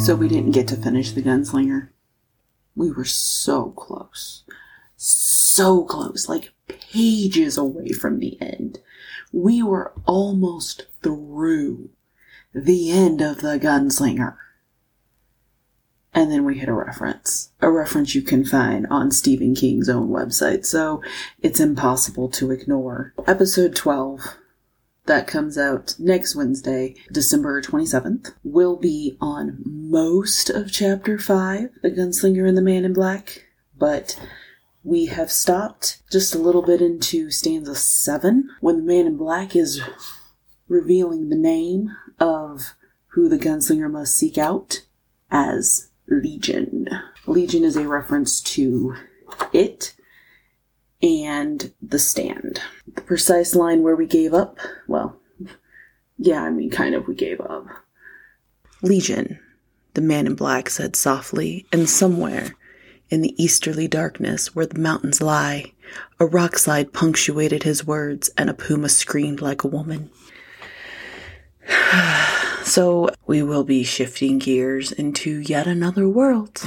So we didn't get to finish the gunslinger. We were so close. So close, like pages away from the end. We were almost through the end of the gunslinger. And then we hit a reference. A reference you can find on Stephen King's own website, so it's impossible to ignore. Episode 12 that comes out next Wednesday, December 27th, will be on most of Chapter 5, The Gunslinger and the Man in Black, but we have stopped just a little bit into stanza 7 when the Man in Black is revealing the name of who the gunslinger must seek out as Legion. Legion is a reference to it and the stand. The precise line where we gave up, well, yeah, I mean, kind of, we gave up. Legion, the man in black said softly, and somewhere in the easterly darkness where the mountains lie, a rock slide punctuated his words, and a puma screamed like a woman. so we will be shifting gears into yet another world.